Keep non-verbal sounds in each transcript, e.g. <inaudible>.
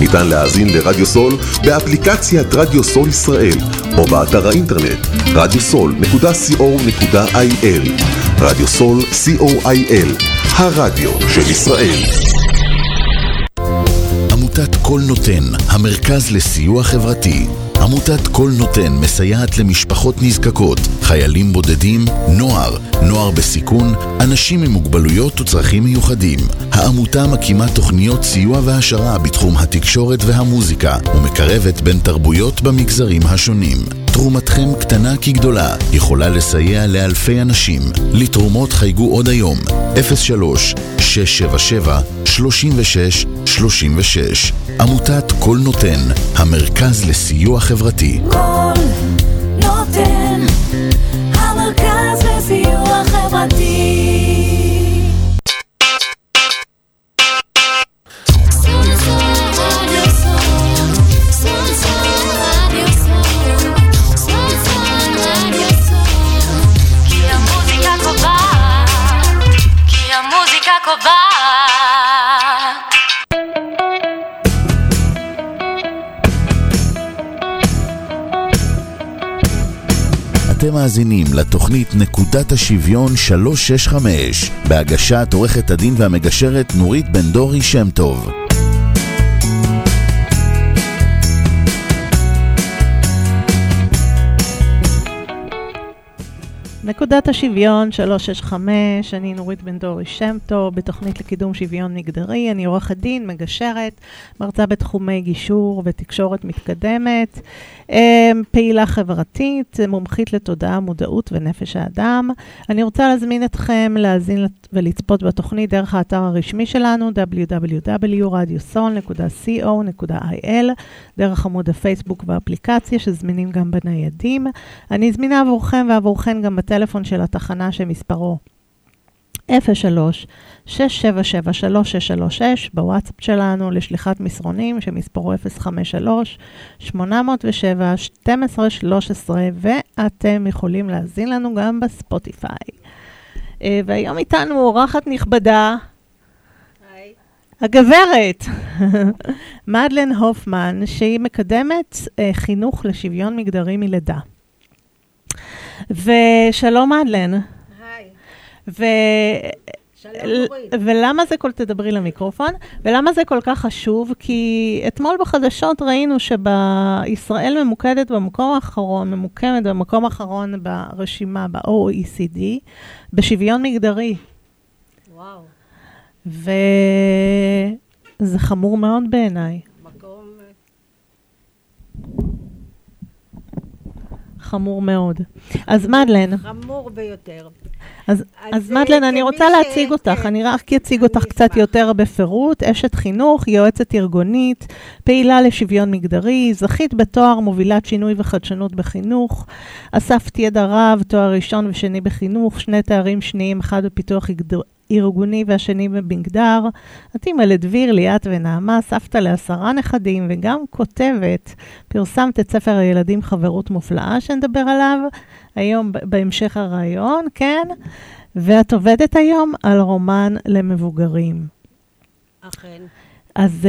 ניתן להאזין לרדיו סול באפליקציית רדיו סול ישראל או באתר האינטרנט radiosol.co.il רדיו סול co.il הרדיו של ישראל עמותת כל נותן, המרכז לסיוע חברתי. עמותת כל נותן מסייעת למשפחות נזקקות, חיילים בודדים, נוער, נוער בסיכון, אנשים עם מוגבלויות וצרכים מיוחדים. העמותה מקימה תוכניות סיוע והעשרה בתחום התקשורת והמוזיקה ומקרבת בין תרבויות במגזרים השונים. תרומתכם קטנה כגדולה, יכולה לסייע לאלפי אנשים. לתרומות חייגו עוד היום, 03 677 36 36 עמותת כל נותן, המרכז לסיוע חברתי. כל נותן, המרכז לסיוע חברתי. מאזינים לתוכנית נקודת השוויון 365 בהגשת עורכת הדין והמגשרת נורית בן דורי שם טוב. נקודת השוויון 365, אני נורית בן דורי שם טוב, בתוכנית לקידום שוויון מגדרי, אני עורכת דין, מגשרת, מרצה בתחומי גישור ותקשורת מתקדמת, אמ, פעילה חברתית, מומחית לתודעה, מודעות ונפש האדם. אני רוצה להזמין אתכם להאזין ולצפות בתוכנית דרך האתר הרשמי שלנו, www.radiosol.co.il, דרך עמוד הפייסבוק והאפליקציה שזמינים גם בניידים. אני זמינה עבורכם ועבורכן גם בטלפון של התחנה שמספרו 03 677 3636 בוואטסאפ שלנו לשליחת מסרונים שמספרו 053 807 1213 ואתם יכולים להאזין לנו גם בספוטיפיי. אה, והיום איתנו אורחת נכבדה, הגברת, <laughs> מדלן הופמן, שהיא מקדמת אה, חינוך לשוויון מגדרי מלידה. ושלום מדלן. היי, ו... ולמה זה כל, תדברי למיקרופון, ולמה זה כל כך חשוב? כי אתמול בחדשות ראינו שבישראל ממוקדת במקום האחרון, ממוקמת במקום האחרון ברשימה, ב-OECD, בשוויון מגדרי. וואו, וזה חמור מאוד בעיניי. מקום... חמור מאוד. אז מדלן, חמור ביותר. אז, אז, אז אה, מדלן, אני רוצה ש- להציג אותך, כן. אני רק אציג אותך קצת אשמח. יותר בפירוט. אשת חינוך, יועצת ארגונית, פעילה לשוויון מגדרי, זכית בתואר מובילת שינוי וחדשנות בחינוך, אספת ידע רב, תואר ראשון ושני בחינוך, שני תארים שניים, אחד בפיתוח ארגוני והשני במגדר. את אימא לדביר, ליאת ונעמה, סבתא לעשרה נכדים וגם כותבת. פרסמת את ספר הילדים חברות מופלאה שנדבר עליו היום בהמשך הרעיון, כן? ואת עובדת היום על רומן למבוגרים. אכן. אז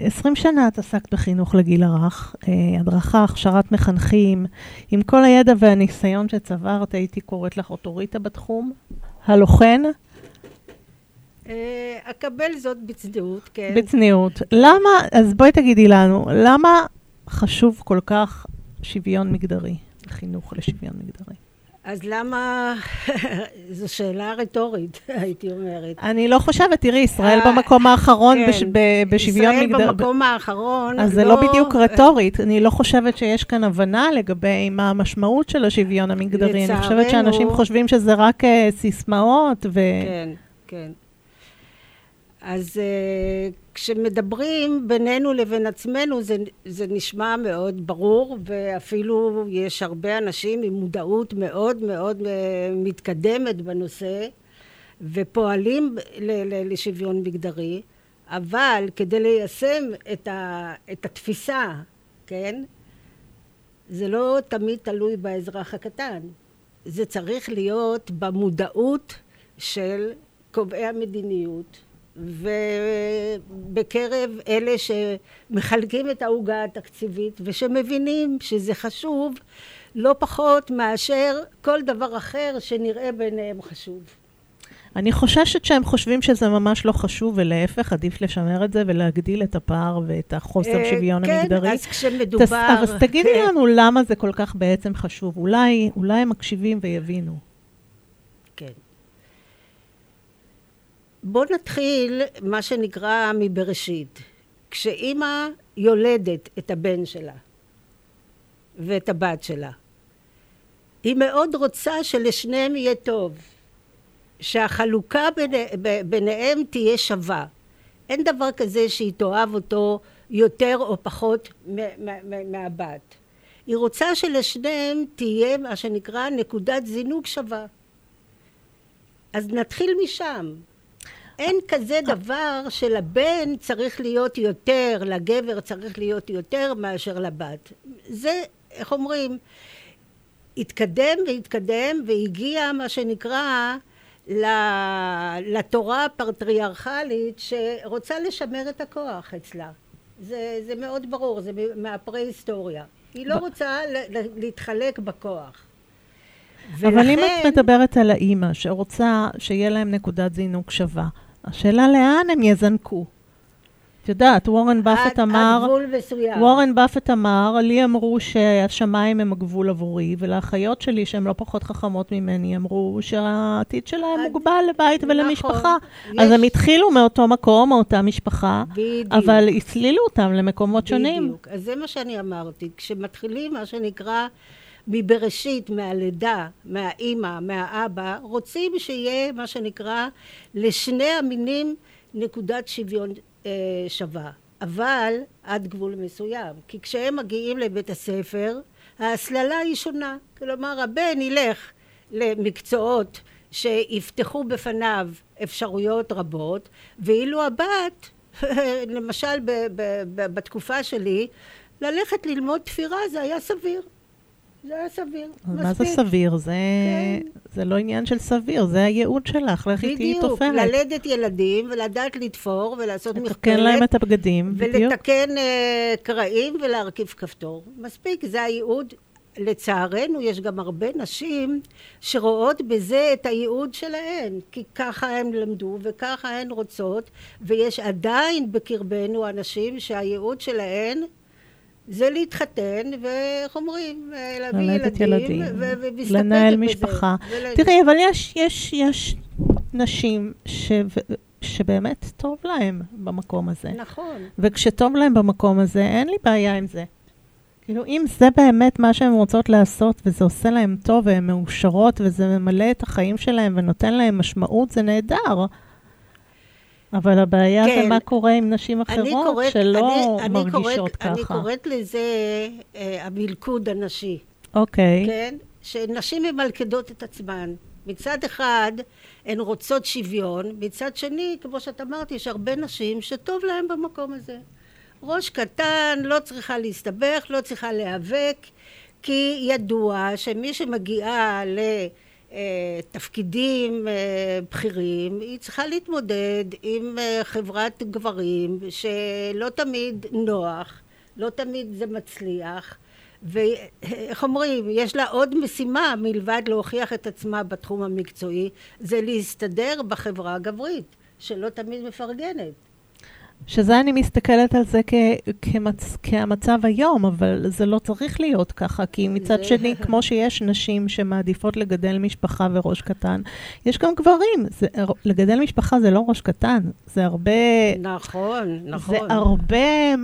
uh, 20 שנה את עסקת בחינוך לגיל הרך, uh, הדרכה, הכשרת מחנכים. עם כל הידע והניסיון שצברת, הייתי קוראת לך אוטוריטה בתחום. הלוחן, אה, אקבל זאת בצניעות, כן. בצניעות. למה, אז בואי תגידי לנו, למה חשוב כל כך שוויון מגדרי, חינוך לשוויון מגדרי? אז למה... <laughs> זו שאלה רטורית, <laughs> הייתי אומרת. אני לא חושבת, תראי, ישראל אה, במקום האחרון כן. בש, ב, בשוויון מגדרי. ישראל במקום האחרון... אז זה לא בדיוק רטורית. אני לא חושבת שיש כאן הבנה לגבי מה המשמעות של השוויון המגדרי. אני חושבת לצערנו- שאנשים חושבים שזה רק אה, סיסמאות, ו... כן, כן. אז uh, כשמדברים בינינו לבין עצמנו זה, זה נשמע מאוד ברור ואפילו יש הרבה אנשים עם מודעות מאוד מאוד uh, מתקדמת בנושא ופועלים ל- ל- לשוויון מגדרי אבל כדי ליישם את, ה- את התפיסה, כן, זה לא תמיד תלוי באזרח הקטן. זה צריך להיות במודעות של קובעי המדיניות ובקרב אלה שמחלקים את העוגה התקציבית ושמבינים שזה חשוב לא פחות מאשר כל דבר אחר שנראה בעיניהם חשוב. אני חוששת שהם חושבים שזה ממש לא חשוב, ולהפך, עדיף לשמר את זה ולהגדיל את הפער ואת החוסר אה, שוויון המגדרי. כן, אז כשמדובר... תס, אז תגידי כן. לנו למה זה כל כך בעצם חשוב. אולי, אולי הם מקשיבים ויבינו. כן. בואו נתחיל מה שנקרא מבראשית. כשאימא יולדת את הבן שלה ואת הבת שלה, היא מאוד רוצה שלשניהם יהיה טוב, שהחלוקה ביני, ביניהם תהיה שווה. אין דבר כזה שהיא תאהב אותו יותר או פחות מהבת. היא רוצה שלשניהם תהיה מה שנקרא נקודת זינוק שווה. אז נתחיל משם. אין כזה דבר שלבן צריך להיות יותר, לגבר צריך להיות יותר מאשר לבת. זה, איך אומרים, התקדם והתקדם והגיע מה שנקרא לתורה הפטריארכלית שרוצה לשמר את הכוח אצלה. זה, זה מאוד ברור, זה מהפרה-היסטוריה. היא לא רוצה ל- ל- להתחלק בכוח. אבל אם את מדברת על האימא שרוצה שיהיה להם נקודת זינוק שווה, השאלה לאן הם יזנקו. את יודעת, וורן באפט אמר, עד גבול מסוים. וורן באפט אמר, לי אמרו שהשמיים הם הגבול עבורי, ולאחיות שלי, שהן לא פחות חכמות ממני, אמרו שהעתיד שלהם עד- מוגבל לבית נכון. ולמשפחה. יש- אז הם התחילו מאותו מקום, מאותה משפחה, בדיוק. אבל הסלילו אותם למקומות שונים. בדיוק. אז זה מה שאני אמרתי. כשמתחילים מה שנקרא מבראשית, מהלידה, מהאימא, מהאבא, רוצים שיהיה מה שנקרא לשני המינים נקודת שוויון אה, שווה. אבל עד גבול מסוים. כי כשהם מגיעים לבית הספר, ההסללה היא שונה. כלומר, הבן ילך למקצועות שיפתחו בפניו אפשרויות רבות, ואילו הבת, <laughs> למשל ב- ב- ב- בתקופה שלי, ללכת ללמוד תפירה זה היה סביר. זה היה סביר. אז מה זה מספיק. סביר? זה, כן. זה לא עניין של סביר, זה הייעוד שלך, לכי תהיי בדיוק, תופרת. ללדת ילדים ולדעת לתפור ולעשות לתקן להם את הבגדים, בדיוק. ולתקן אה, קרעים ולהרכיב כפתור. מספיק, זה הייעוד. לצערנו, יש גם הרבה נשים שרואות בזה את הייעוד שלהן, כי ככה הן למדו וככה הן רוצות, ויש עדיין בקרבנו אנשים שהייעוד שלהן זה להתחתן, ואיך אומרים, להביא ילדים, ילדים, ולהסתפק לנהל בזה. משפחה. ול- תראי, אבל יש, יש, יש נשים ש, שבאמת טוב להם במקום הזה. נכון. וכשטוב להם במקום הזה, אין לי בעיה עם זה. כאילו, אם זה באמת מה שהן רוצות לעשות, וזה עושה להן טוב, והן מאושרות, וזה ממלא את החיים שלהן ונותן להן משמעות, זה נהדר. אבל הבעיה כן. זה מה קורה עם נשים אני אחרות קוראת- שלא אני- אני מרגישות קוראת- אני ככה. קוראת לזה אה, המלכוד הנשי, אוקיי. כן? שנשים ממלכדות את עצמן. מצד אחד, הן רוצות שוויון, מצד שני, כמו שאת אמרת, יש הרבה נשים שטוב להן במקום הזה. ראש קטן, לא צריכה להסתבך, לא צריכה להיאבק, כי ידוע שמי שמגיעה לתפקידים אה, בכירים, היא צריכה להתמודד עם אה, חברת גברים שלא תמיד נוח, לא תמיד זה מצליח. ואיך אומרים, יש לה עוד משימה מלבד להוכיח את עצמה בתחום המקצועי, זה להסתדר בחברה הגברית, שלא תמיד מפרגנת. שזה אני מסתכלת על זה כ- כמצ... כהמצב היום, אבל זה לא צריך להיות ככה, כי מצד שני, כמו שיש נשים שמעדיפות לגדל משפחה וראש קטן, יש גם גברים. זה, לגדל משפחה זה לא ראש קטן, זה הרבה... נכון, נכון. זה הרבה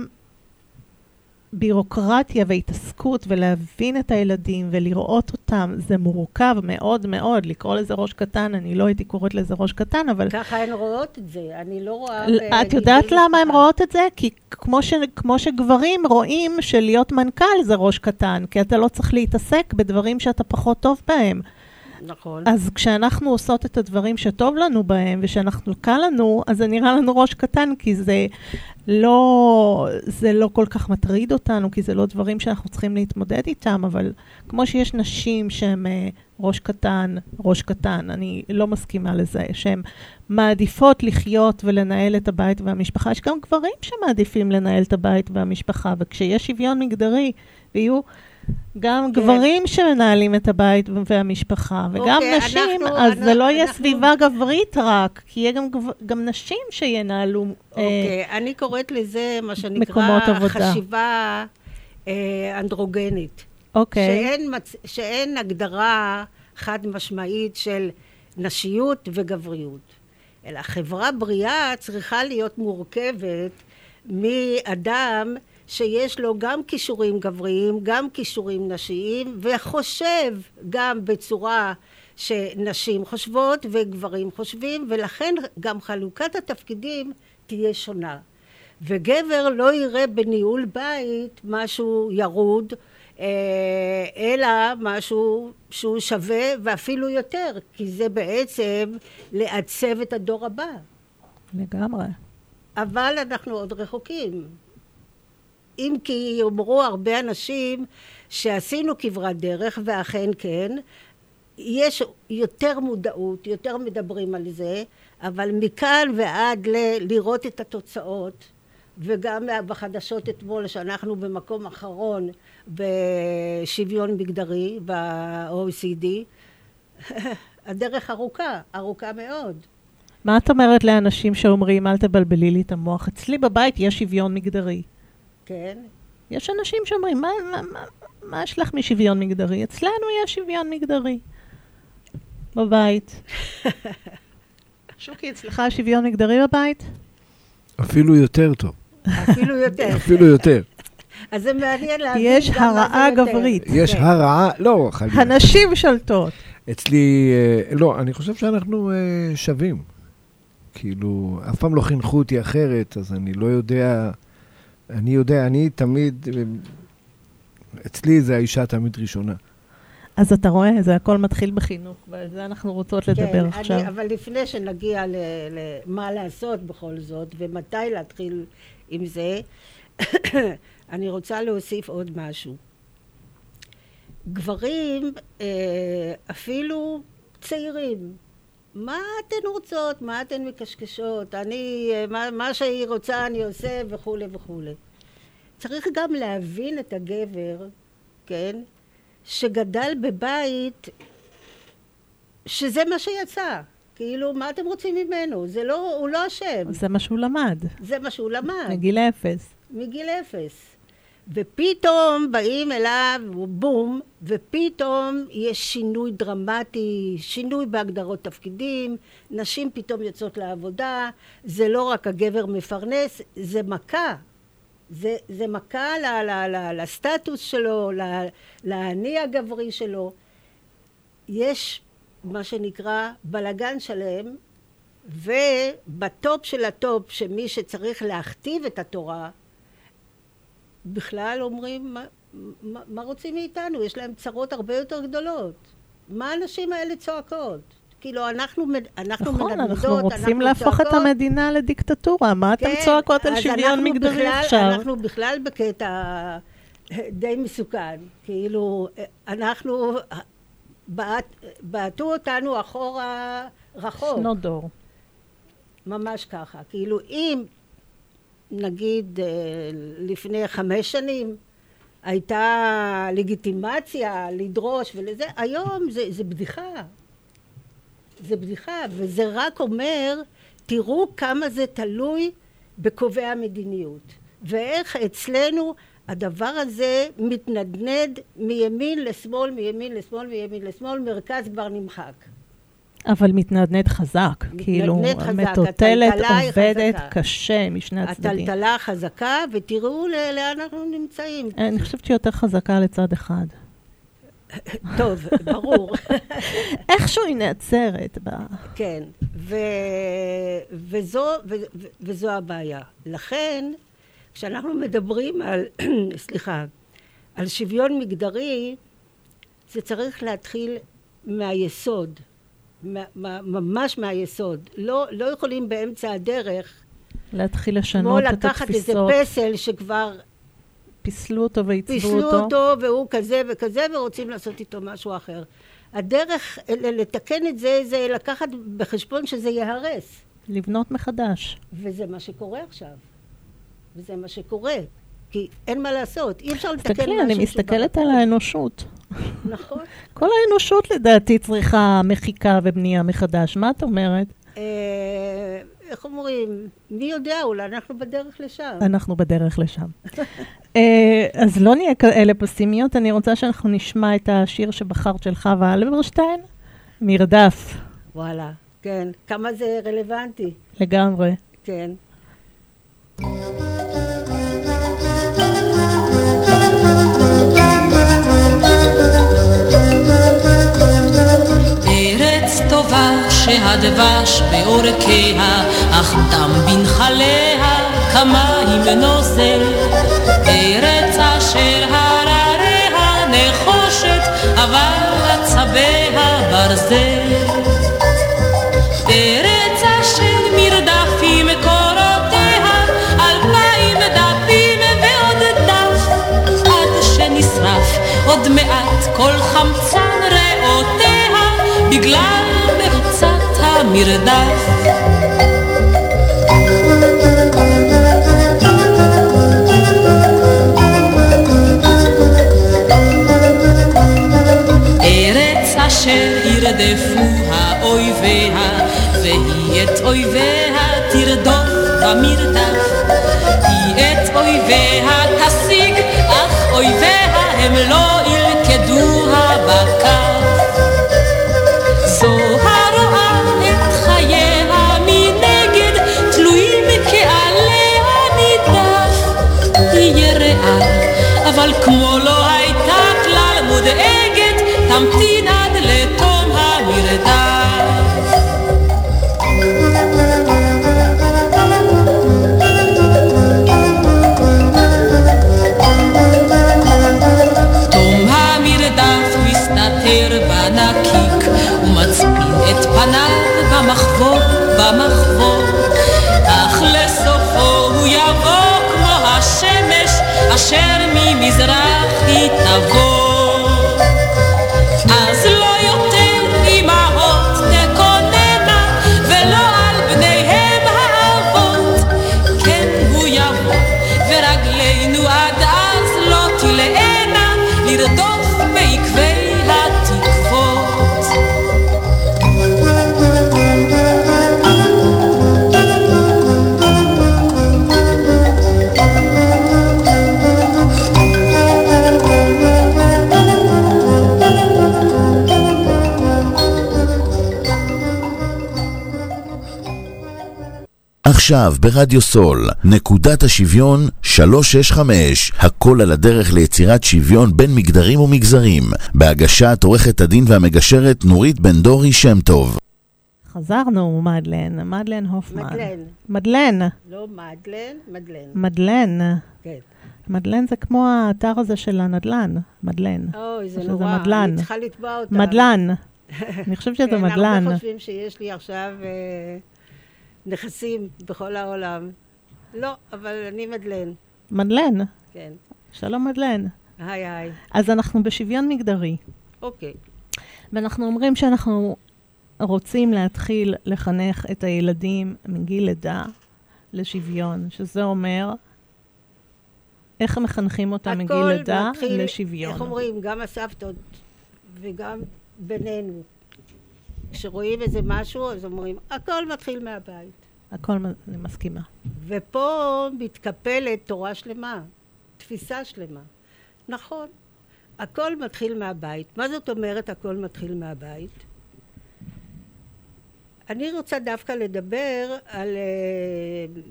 בירוקרטיה והתעסקות ולהבין את הילדים ולראות אותם, זה מורכב מאוד מאוד. לקרוא לזה ראש קטן, אני לא הייתי קוראת לזה ראש קטן, אבל... ככה הן רואות את זה, אני לא רואה... את יודעת למה הן רואות את זה? כי כמו, ש, כמו שגברים רואים שלהיות מנכ"ל זה ראש קטן, כי אתה לא צריך להתעסק בדברים שאתה פחות טוב בהם. נכון. אז כשאנחנו עושות את הדברים שטוב לנו בהם, ושאנחנו קל לנו, אז זה נראה לנו ראש קטן, כי זה לא, זה לא כל כך מטריד אותנו, כי זה לא דברים שאנחנו צריכים להתמודד איתם, אבל כמו שיש נשים שהן אה, ראש קטן, ראש קטן, אני לא מסכימה לזה, שהן מעדיפות לחיות ולנהל את הבית והמשפחה. יש גם גברים שמעדיפים לנהל את הבית והמשפחה, וכשיש שוויון מגדרי, ויהיו... גם כן. גברים שמנהלים את הבית והמשפחה, וגם אוקיי, נשים, אנחנו- אז זה לא יהיה אנחנו- סביבה גברית רק, כי יהיה גם, גם נשים שינהלו. אה, אוקיי, אני קוראת לזה מה שנקרא. חשיבה אה, אנדרוגנית. אוקיי. שאין, מצ... שאין הגדרה חד משמעית של נשיות וגבריות. אלא חברה בריאה צריכה להיות מורכבת מאדם שיש לו גם כישורים גבריים, גם כישורים נשיים, וחושב גם בצורה שנשים חושבות וגברים חושבים, ולכן גם חלוקת התפקידים תהיה שונה. וגבר לא יראה בניהול בית משהו ירוד, אה, אלא משהו שהוא שווה ואפילו יותר, כי זה בעצם לעצב את הדור הבא. לגמרי. אבל אנחנו עוד רחוקים. אם כי יאמרו הרבה אנשים שעשינו כברת דרך, ואכן כן, יש יותר מודעות, יותר מדברים על זה, אבל מכאן ועד ל- לראות את התוצאות, וגם בחדשות אתמול שאנחנו במקום אחרון בשוויון מגדרי ב-OECD, <laughs> הדרך ארוכה, ארוכה מאוד. מה את אומרת לאנשים שאומרים, אל תבלבלי לי את המוח? אצלי בבית יש שוויון מגדרי. כן? יש אנשים שאומרים, מה, מה, מה, מה יש לך משוויון מגדרי? אצלנו יש שוויון מגדרי. בבית. <laughs> שוקי, אצלך שוויון מגדרי בבית? אפילו יותר טוב. אפילו יותר. <laughs> אפילו יותר. אז זה מעניין להבין יש הרעה. גברית. יש כן. הרעה, לא, חלילה. הנשים שולטות. אצלי, אה, לא, אני חושב שאנחנו אה, שווים. כאילו, אף פעם לא חינכו אותי אחרת, אז אני לא יודע... אני יודע, אני תמיד... אצלי זה האישה תמיד ראשונה. אז אתה רואה, זה הכל מתחיל בחינוך, ועל זה אנחנו רוצות לדבר כן, עכשיו. אני, אבל לפני שנגיע למה לעשות בכל זאת, ומתי להתחיל עם זה, <coughs> אני רוצה להוסיף עוד משהו. גברים, אה, אפילו צעירים, מה אתן רוצות? מה אתן מקשקשות? אני, אה, מה, מה שהיא רוצה אני עושה וכולי וכולי. צריך גם להבין את הגבר, כן, שגדל בבית שזה מה שיצא. כאילו, מה אתם רוצים ממנו? זה לא, הוא לא אשם. זה מה שהוא למד, זה מה שהוא למד. מגיל אפס. מגיל אפס. ופתאום באים אליו, בום, ופתאום יש שינוי דרמטי, שינוי בהגדרות תפקידים, נשים פתאום יוצאות לעבודה, זה לא רק הגבר מפרנס, זה מכה. זה, זה מכה ל, ל, ל, לסטטוס שלו, לאני הגברי שלו. יש מה שנקרא בלגן שלם, ובטופ של הטופ, שמי שצריך להכתיב את התורה, בכלל אומרים, מה, מה, מה רוצים מאיתנו? יש להם צרות הרבה יותר גדולות. מה הנשים האלה צועקות? כאילו, אנחנו, אנחנו נכון, מנדנדות, אנחנו רוצים להפוך את צועקות. המדינה לדיקטטורה. מה כן, צועקות על שוויון אנחנו מגדרי בכלל- עכשיו? אנחנו בכלל בקטע די מסוכן. כאילו, אנחנו, בעט, בעטו אותנו אחורה רחוק. שנות דור. ממש ככה. כאילו, אם נגיד אה, לפני חמש שנים הייתה לגיטימציה לדרוש ולזה, היום זה, זה בדיחה. זה בדיחה, וזה רק אומר, תראו כמה זה תלוי בקובעי המדיניות. ואיך אצלנו הדבר הזה מתנדנד מימין לשמאל, מימין לשמאל, מימין לשמאל, מרכז כבר נמחק. אבל מתנדנד חזק. כאילו, חזק, מטוטלת הטלטלה היא עובדת חזקה. קשה משני הצדדים. הטלטלה חזקה, ותראו לאן אנחנו נמצאים. אני חושבת שהיא יותר חזקה לצד אחד. <laughs> טוב, ברור. <laughs> איכשהו היא נעצרת ב... כן, ו... וזו, ו... וזו הבעיה. לכן, כשאנחנו מדברים על, <clears throat> סליחה, על שוויון מגדרי, זה צריך להתחיל מהיסוד, מה, מה, ממש מהיסוד. לא, לא יכולים באמצע הדרך, להתחיל כמו לשנות את לקחת איזה התפיסות. פסל שכבר פיסלו אותו ועיצבו פיסלו אותו. אותו, והוא כזה וכזה, ורוצים לעשות איתו משהו אחר. הדרך לתקן את זה, זה לקחת בחשבון שזה ייהרס. לבנות מחדש. וזה מה שקורה עכשיו. וזה מה שקורה. כי אין מה לעשות, אי אפשר לתקן משהו תסתכלי, אני מסתכלת על האנושות. נכון. <laughs> כל האנושות לדעתי צריכה מחיקה ובנייה מחדש. מה את אומרת? אה, איך אומרים? מי יודע, אולי אנחנו בדרך לשם. אנחנו בדרך לשם. <laughs> אה, אז לא נהיה כאלה פסימיות, אני רוצה שאנחנו נשמע את השיר שבחרת של חווה אלברשטיין, מרדף, וואלה, כן. כמה זה רלוונטי, לגמרי. כן. ארץ טובה שהדבש בעורקיה, אך דם בנחליה כמים נוזל. ארץ אשר הרריה נחושת, אבל עצביה ברזל. ארץ אשר מרדפים קורותיה, אלפיים דפים ועוד דף, עד שנשרף עוד מעט כל ריאותיה, בגלל מרוצת המרדף. ארץ אשר ירדפוה אויביה, והיא את אויביה תרדוף במרדף. היא את אויביה תשיג, אך אויביה הם לא ילכדוה בכף. אבל כמו לא הייתה כלל מודאגת, תמתין היא עכשיו ברדיו סול, נקודת השוויון 365, הכל על הדרך ליצירת שוויון בין מגדרים ומגזרים, בהגשת עורכת הדין והמגשרת נורית בן דורי שם טוב. חזרנו, מדלן, מדלן הופמן. מדלן. מדלן, לא מדלן, מדלן. מדלן. כן. מדלן זה כמו האתר הזה של הנדלן, מדלן. אוי, זה נורא. מדלן. אני צריכה לתבוע אותה. מדלן. <laughs> אני חושבת שזה כן, מדלן. הרבה חושבים שיש לי עכשיו אה, נכסים בכל העולם. לא, אבל אני מדלן. מדלן. כן. שלום מדלן. היי היי. אז אנחנו בשוויון מגדרי, אוקיי. ואנחנו אומרים שאנחנו רוצים להתחיל לחנך את הילדים מגיל לידה לשוויון, שזה אומר איך מחנכים אותם מגיל הכל לידה מתחיל, לשוויון. איך אומרים, גם הסבתות וגם בינינו. כשרואים איזה משהו, אז אומרים, הכל מתחיל מהבית. הכל, אני מסכימה. ופה מתקפלת תורה שלמה, תפיסה שלמה. נכון, הכל מתחיל מהבית. מה זאת אומרת הכל מתחיל מהבית? אני רוצה דווקא לדבר על אה,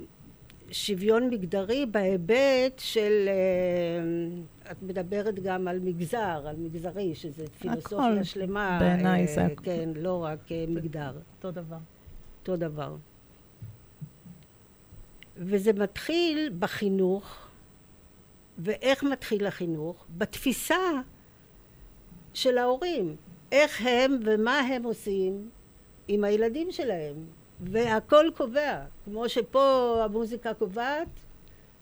שוויון מגדרי בהיבט של, אה, את מדברת גם על מגזר, על מגזרי, שזה פילוסופיה שלמה. בעיניי אה, זה הכ- כן, לא רק אה, מגדר. אותו דבר. אותו דבר. וזה מתחיל בחינוך, ואיך מתחיל החינוך? בתפיסה של ההורים. איך הם ומה הם עושים עם הילדים שלהם. והכל קובע. כמו שפה המוזיקה קובעת,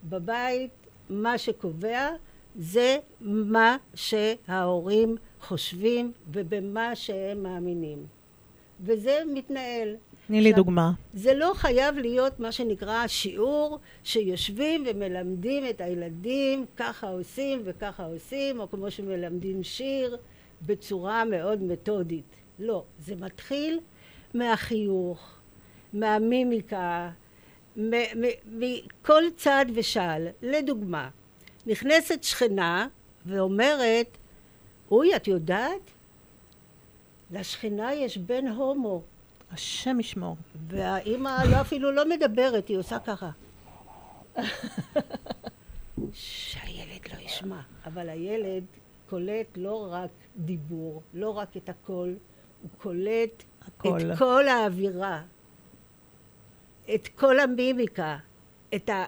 בבית מה שקובע זה מה שההורים חושבים ובמה שהם מאמינים. וזה מתנהל. תני לי דוגמה. זה לא חייב להיות מה שנקרא שיעור שיושבים ומלמדים את הילדים ככה עושים וככה עושים, או כמו שמלמדים שיר בצורה מאוד מתודית. לא, זה מתחיל מהחיוך, מהמימיקה, מכל צעד ושעל. לדוגמה, נכנסת שכנה ואומרת, אוי, את יודעת? לשכנה יש בן הומו. השם ישמור. והאימא לא <laughs> אפילו לא מדברת, היא עושה ככה. שהילד לא ישמע. אבל הילד קולט לא רק דיבור, לא רק את הקול, הוא קולט הכל. את כל האווירה, את כל המימיקה, את, ה,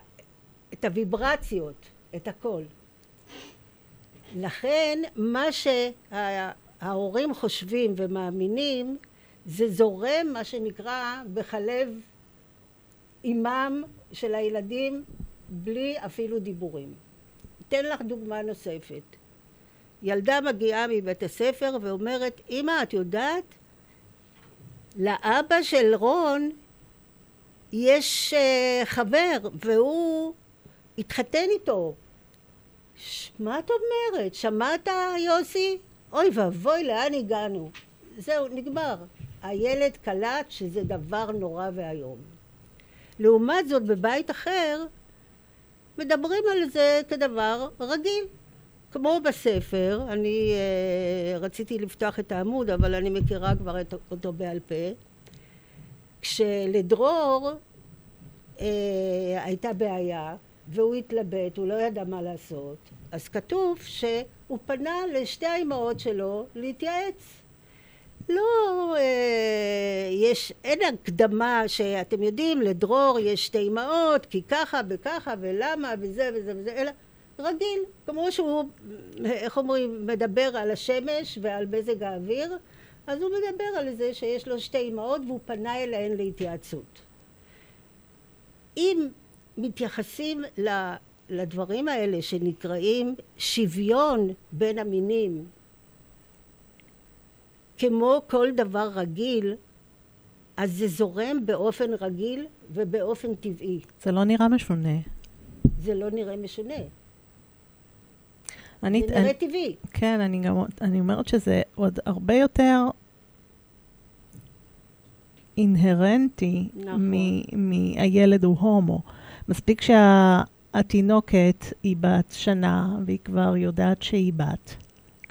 את הוויברציות, את הכל. לכן מה שההורים חושבים ומאמינים זה זורם מה שנקרא בחלב אימם של הילדים בלי אפילו דיבורים. אתן לך דוגמה נוספת. ילדה מגיעה מבית הספר ואומרת, אמא, את יודעת? לאבא של רון יש uh, חבר והוא התחתן איתו. מה את אומרת? שמעת, יוסי? אוי ואבוי, לאן הגענו? זהו, נגמר. הילד קלט שזה דבר נורא ואיום. לעומת זאת, בבית אחר, מדברים על זה כדבר רגיל. כמו בספר, אני uh, רציתי לפתוח את העמוד, אבל אני מכירה כבר את, אותו בעל פה. כשלדרור uh, הייתה בעיה, והוא התלבט, הוא לא ידע מה לעשות, אז כתוב שהוא פנה לשתי האימהות שלו להתייעץ. לא, אה, יש, אין הקדמה שאתם יודעים, לדרור יש שתי אמהות, כי ככה וככה ולמה וזה וזה וזה, אלא רגיל, כמו שהוא, איך אומרים, מדבר על השמש ועל מזג האוויר, אז הוא מדבר על זה שיש לו שתי אמהות והוא פנה אליהן להתייעצות. אם מתייחסים לדברים האלה שנקראים שוויון בין המינים כמו כל דבר רגיל, אז זה זורם באופן רגיל ובאופן טבעי. זה לא נראה משונה. זה לא נראה משונה. אני, זה נראה אני, טבעי. כן, אני גם אני אומרת שזה עוד הרבה יותר אינהרנטי נכון. מהילד הוא הומו. מספיק שהתינוקת היא בת שנה והיא כבר יודעת שהיא בת.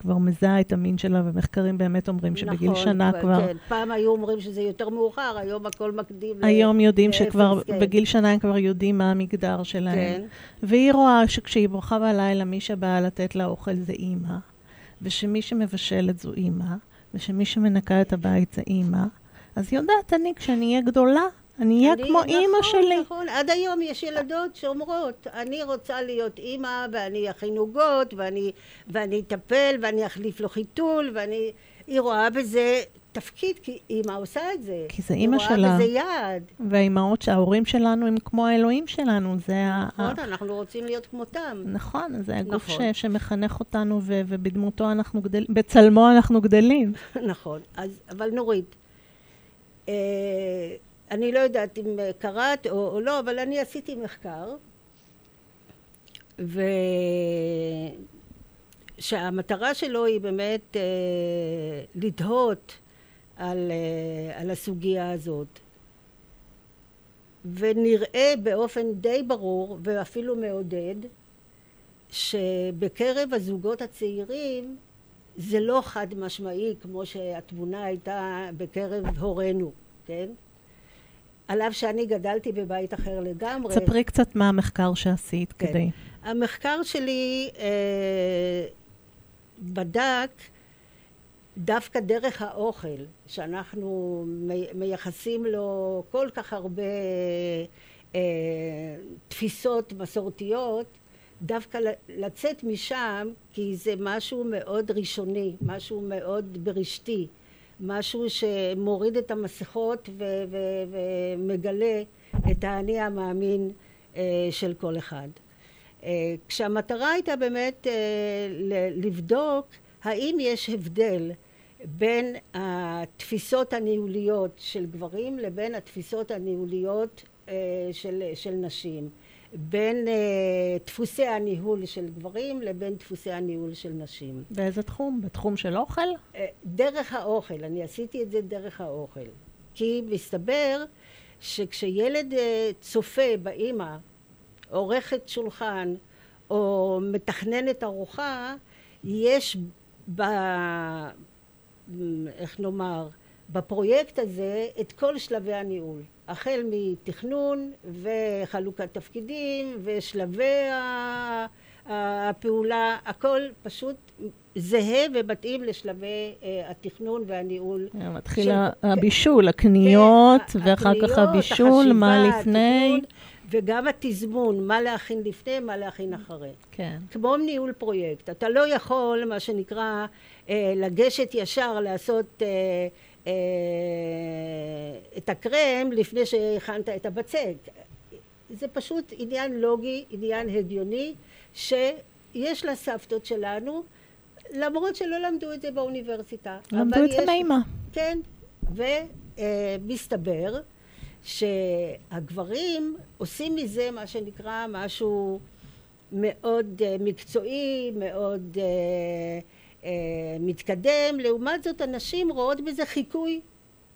כבר מזהה את המין שלה, ומחקרים באמת אומרים שבגיל נכון, שנה כבר... כן, פעם היו אומרים שזה יותר מאוחר, היום הכל מקדים. ל- היום יודעים לאפס, שכבר, כן. בגיל שנה הם כבר יודעים מה המגדר שלהם. כן. והיא רואה שכשהיא בוכה בלילה, מי שבאה לתת לה אוכל זה אימא, ושמי שמבשלת זו אימא, ושמי שמנקה את הבית זה אימא, אז היא יודעת, אני, כשאני אהיה גדולה, אני אהיה כמו אימא נכון, שלי. נכון, עד היום יש ילדות שאומרות, אני רוצה להיות אימא, ואני אכין עוגות, ואני, ואני אטפל, ואני אחליף לו חיתול, ואני... היא רואה בזה תפקיד, כי אימא עושה את זה. כי זה אימא היא שלה. רואה בזה יעד. והאימהות, שההורים שלנו הם כמו האלוהים שלנו, זה ה... נכון, אנחנו רוצים להיות כמותם. נכון, זה הגוף נכון. ש, שמחנך אותנו, ו, ובדמותו אנחנו גדלים, בצלמו אנחנו גדלים. <laughs> נכון, אז, אבל נורית, אה, אני לא יודעת אם אה, קראת או, או לא, אבל אני עשיתי מחקר, ושהמטרה שלו היא באמת אה, לתהות על, אה, על הסוגיה הזאת. ונראה באופן די ברור ואפילו מעודד שבקרב הזוגות הצעירים זה לא חד משמעי כמו שהתמונה הייתה בקרב הורינו, כן? על אף שאני גדלתי בבית אחר לגמרי. ספרי קצת מה המחקר שעשית כן. כדי... המחקר שלי אה, בדק דווקא דרך האוכל, שאנחנו מי- מייחסים לו כל כך הרבה אה, תפיסות מסורתיות, דווקא לצאת משם, כי זה משהו מאוד ראשוני, משהו מאוד בראשתי, משהו שמוריד את המסכות ומגלה את האני המאמין אה, של כל אחד. אה, כשהמטרה הייתה באמת אה, לבדוק האם יש הבדל בין התפיסות הניהוליות של גברים לבין התפיסות הניהוליות אה, של, של נשים, בין אה, דפוסי הניהול של גברים לבין דפוסי הניהול של נשים. באיזה תחום? בתחום של אוכל? אה, דרך האוכל, אני עשיתי את זה דרך האוכל. כי מסתבר שכשילד אה, צופה באימא, עורכת שולחן, או מתכננת ארוחה, יש ב... איך נאמר, בפרויקט הזה את כל שלבי הניהול. החל מתכנון וחלוקת תפקידים ושלבי הפעולה, הכל פשוט זהה ומתאים לשלבי אה, התכנון והניהול. מתחיל של- הבישול, הקניות, כן, ואחר כך הבישול, מה לפני. וגם התזמון, מה להכין לפני, מה להכין אחרי. כן. כמו ניהול פרויקט. אתה לא יכול, מה שנקרא, אה, לגשת ישר לעשות אה, את הקרם לפני שהכנת את הבצק. זה פשוט עניין לוגי, עניין הגיוני, שיש לסבתות שלנו, למרות שלא למדו את זה באוניברסיטה. למדו את זה מאימא. כן, ומסתבר שהגברים עושים מזה מה שנקרא משהו מאוד אה, מקצועי, מאוד אה, אה, מתקדם, לעומת זאת הנשים רואות בזה חיקוי,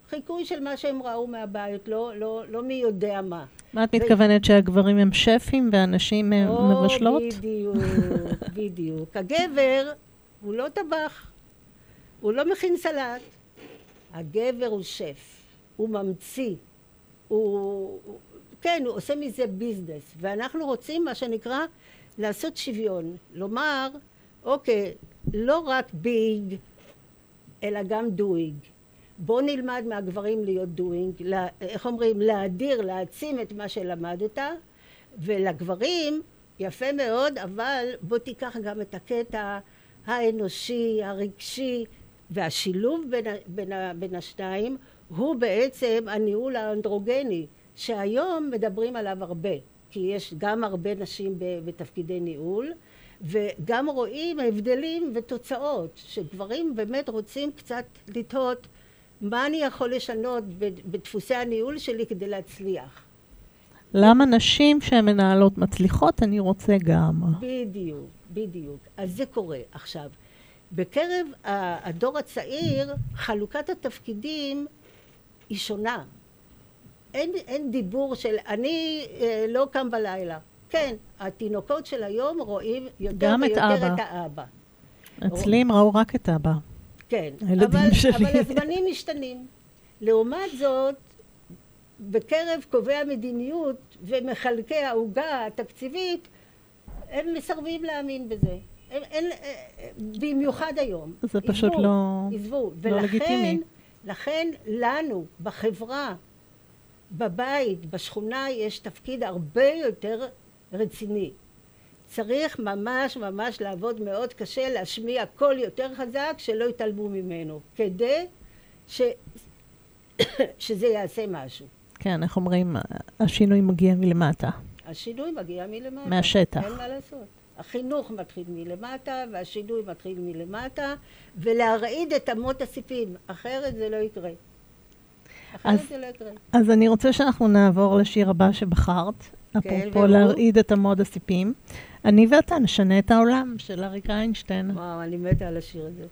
חיקוי של מה שהם ראו מהבית, לא, לא, לא מי יודע מה. מה את מתכוונת, שהגברים הם שפים והנשים הם או, מבשלות? בדיוק, <laughs> בדיוק. הגבר הוא לא טבח, הוא לא מכין סלט. הגבר הוא שף, הוא ממציא. הוא- כן, הוא עושה מזה ביזנס, ואנחנו רוצים, מה שנקרא, לעשות שוויון. לומר, אוקיי, לא רק ביג, אלא גם דואינג. בוא נלמד מהגברים להיות דואינג, לה, איך אומרים, להאדיר, להעצים את מה שלמדת, ולגברים, יפה מאוד, אבל בוא תיקח גם את הקטע האנושי, הרגשי, והשילוב בין, בין, בין השניים הוא בעצם הניהול האנדרוגני, שהיום מדברים עליו הרבה, כי יש גם הרבה נשים בתפקידי ניהול, וגם רואים הבדלים ותוצאות, שגברים באמת רוצים קצת לתהות מה אני יכול לשנות בדפוסי הניהול שלי כדי להצליח. למה נשים שהן מנהלות מצליחות, אני רוצה גם. בדיוק, בדיוק. אז זה קורה. עכשיו, בקרב הדור הצעיר, חלוקת התפקידים היא שונה. אין, אין דיבור של אני אה, לא קם בלילה. כן, התינוקות של היום רואים יותר גם את ויותר אבא. את האבא. אצלי הם ראו רק את אבא. כן, אבל, שלי. אבל הזמנים משתנים. לעומת זאת, בקרב קובעי המדיניות ומחלקי העוגה התקציבית, הם מסרבים להאמין בזה. הם, אין, אה, אה, במיוחד היום. זה פשוט עזבו, לא- עזבו. לא ולכן, לגיטימי. לכן לנו, בחברה, בבית, בשכונה, יש תפקיד הרבה יותר רציני. צריך ממש ממש לעבוד מאוד קשה, להשמיע קול יותר חזק, שלא יתעלמו ממנו, כדי ש... <coughs> שזה יעשה משהו. כן, איך אומרים, השינוי מגיע מלמטה. השינוי מגיע מלמטה. מהשטח. אין מה לעשות. החינוך מתחיל מלמטה, והשינוי מתחיל מלמטה, ולהרעיד את אמות הסיפים, אחרת זה לא יקרה. אחרת אז- זה לא יקרה. אז אני רוצה שאנחנו נעבור לשיר הבא שבחרת, אפרופו? להרעיד את אמות הסיפים. אני ואתה נשנה את העולם, של אריק איינשטיין. וואו, אני מתה על השיר הזה.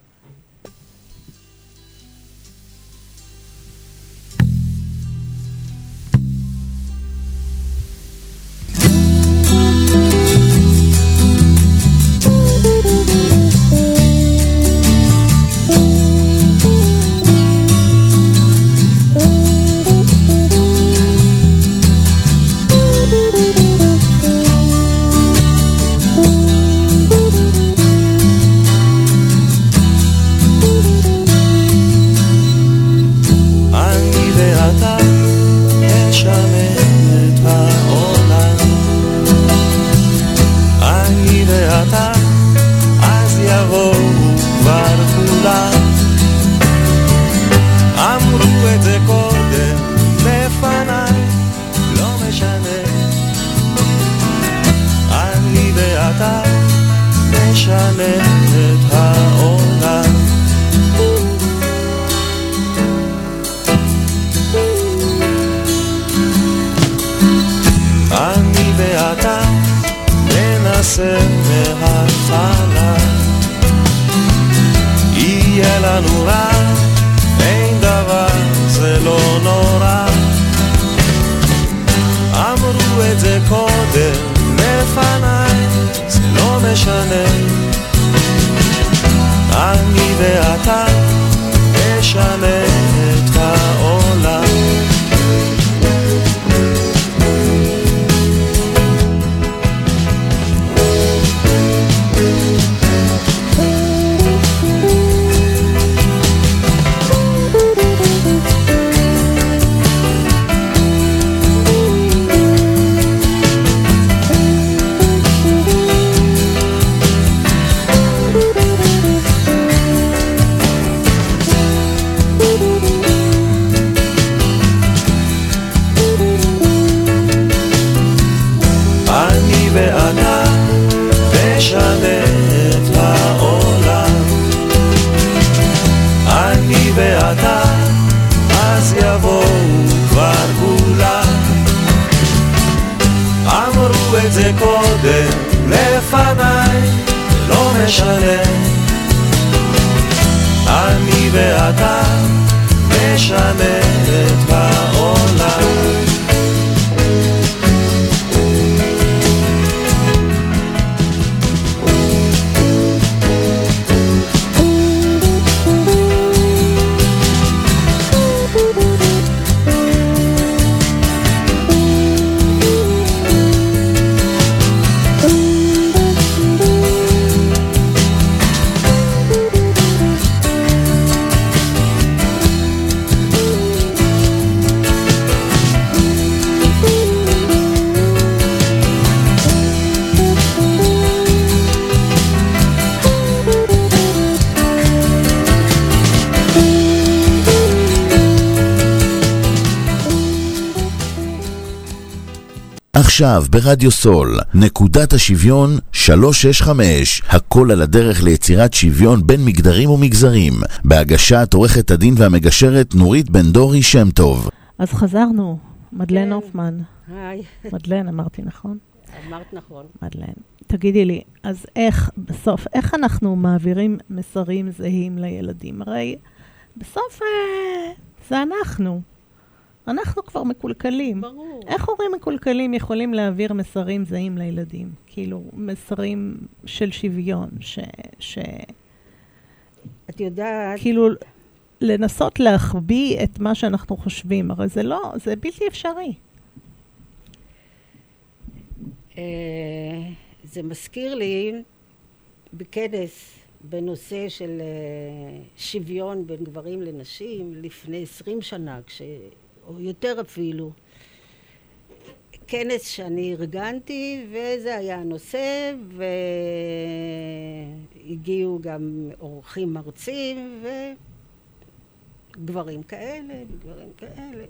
ואתה, לנו רע, אין דבר, זה לא נורא. אמרו את זה קודם לפניי, זה לא משנה עכשיו ברדיו סול, נקודת השוויון 365, הכל על הדרך ליצירת שוויון בין מגדרים ומגזרים, בהגשת עורכת הדין והמגשרת נורית בן דורי שם טוב. אז חזרנו, מדלן כן. הופמן. היי, מדלן, אמרתי נכון? אמרת נכון. מדלן. תגידי לי, אז איך בסוף, איך אנחנו מעבירים מסרים זהים לילדים? הרי בסוף אה, זה אנחנו. אנחנו כבר מקולקלים. ברור. איך הורים מקולקלים יכולים להעביר מסרים זהים לילדים? כאילו, מסרים של שוויון, ש... ש... את יודעת, כאילו, לנסות להחביא את מה שאנחנו חושבים. הרי זה לא, זה בלתי אפשרי. אה, זה מזכיר לי בכנס בנושא של אה, שוויון בין גברים לנשים לפני עשרים שנה, כש... או יותר אפילו. כנס שאני ארגנתי וזה היה הנושא והגיעו גם אורחים מרצים וגברים כאלה וגברים כאלה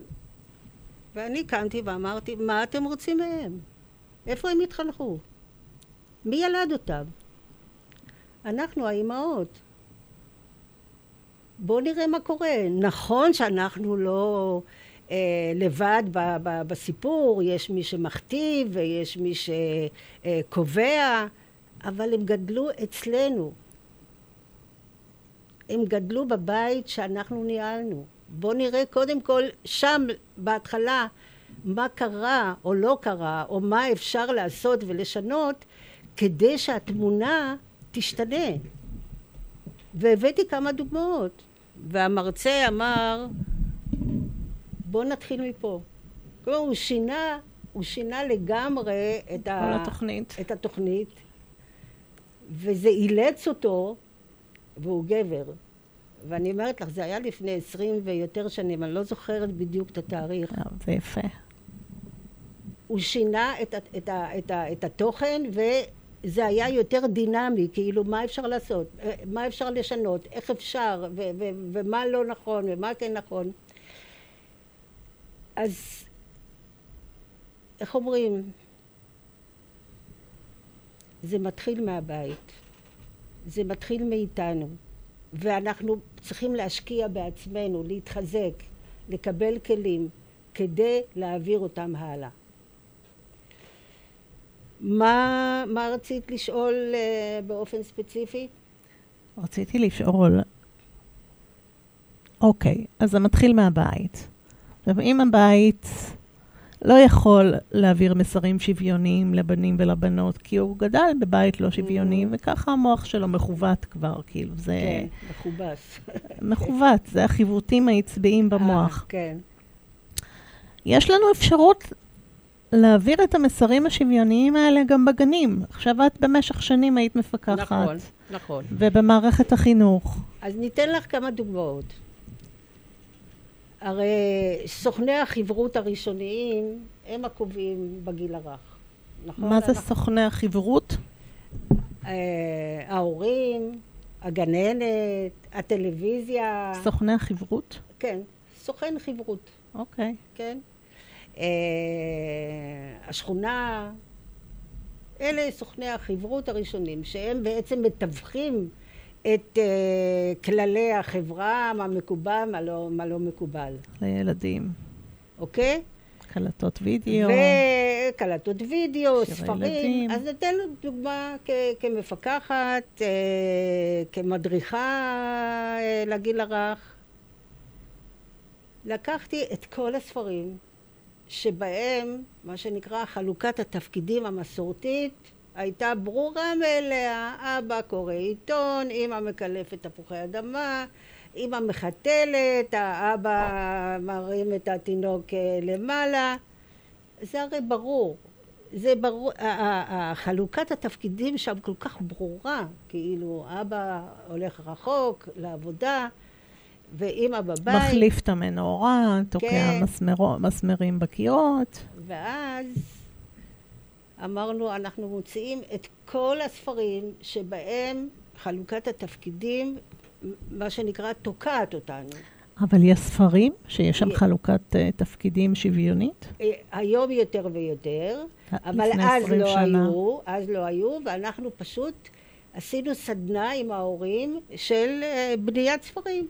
ואני קמתי ואמרתי מה אתם רוצים מהם? איפה הם התחנכו? מי ילד אותם? אנחנו האימהות. בואו נראה מה קורה. נכון שאנחנו לא אה, לבד ב- ב- בסיפור, יש מי שמכתיב ויש מי שקובע, אבל הם גדלו אצלנו. הם גדלו בבית שאנחנו ניהלנו. בואו נראה קודם כל שם בהתחלה מה קרה או לא קרה, או מה אפשר לעשות ולשנות כדי שהתמונה תשתנה. והבאתי כמה דוגמאות. והמרצה אמר, בואו נתחיל מפה. כלומר, הוא שינה, הוא שינה לגמרי את, כל ה... התוכנית. את התוכנית, וזה אילץ אותו, והוא גבר. ואני אומרת לך, זה היה לפני עשרים ויותר שנים, אני לא זוכרת בדיוק את התאריך. אה, זה יפה. הוא שינה את, את, ה- את, ה- את התוכן, זה היה יותר דינמי, כאילו מה אפשר לעשות, אה, מה אפשר לשנות, איך אפשר, ו- ו- ומה לא נכון, ומה כן נכון. אז איך אומרים? זה מתחיל מהבית, זה מתחיל מאיתנו, ואנחנו צריכים להשקיע בעצמנו, להתחזק, לקבל כלים, כדי להעביר אותם הלאה. מה, מה רצית לשאול uh, באופן ספציפי? רציתי לשאול, אוקיי, אז זה מתחיל מהבית. עכשיו, אם הבית לא יכול להעביר מסרים שוויוניים לבנים ולבנות, כי הוא גדל בבית לא שוויוני, וככה המוח שלו מכוות כבר, כאילו, זה כן, מכובס. <laughs> מכוות, זה החיווטים העצביים במוח. אה, כן. יש לנו אפשרות להעביר את המסרים השוויוניים האלה גם בגנים. עכשיו את במשך שנים היית מפקחת. נכון, נכון. ובמערכת החינוך. אז ניתן לך כמה דוגמאות. הרי סוכני החברות הראשוניים הם הקובעים בגיל הרך. נכון? מה זה אנחנו- סוכני החברות? אה, ההורים, הגננת, הטלוויזיה. סוכני החברות? כן, סוכן חברות, אוקיי. כן? אה, השכונה, אלה סוכני החברות הראשונים, שהם בעצם מתווכים את אה, כללי החברה, מה מקובל, מה לא, מה לא מקובל, לילדים. אוקיי? קלטות וידאו. וקלטות וידאו, ספרים. ילדים. אז ניתן דוגמה כ- כמפקחת, אה, כמדריכה אה, לגיל הרך. לקחתי את כל הספרים שבהם, מה שנקרא, חלוקת התפקידים המסורתית הייתה ברורה מאליה. אבא קורא עיתון, אמא מקלפת תפוחי אדמה, אמא מחתלת, האבא מרים את התינוק אה, למעלה. זה הרי ברור. זה ברור, חלוקת התפקידים שם כל כך ברורה, כאילו אבא הולך רחוק לעבודה ואימא בבית. מחליף את המנורה, תוקע כן. מסמרו- מסמרים בקירות. ואז אמרנו, אנחנו מוציאים את כל הספרים שבהם חלוקת התפקידים, מה שנקרא, תוקעת אותנו. אבל יש ספרים שיש שם חלוקת אה, תפקידים שוויונית? אה, היום יותר ויותר, אבל לפני אז 20 לא שנה. היו, אז לא היו, ואנחנו פשוט עשינו סדנה עם ההורים של אה, בניית ספרים.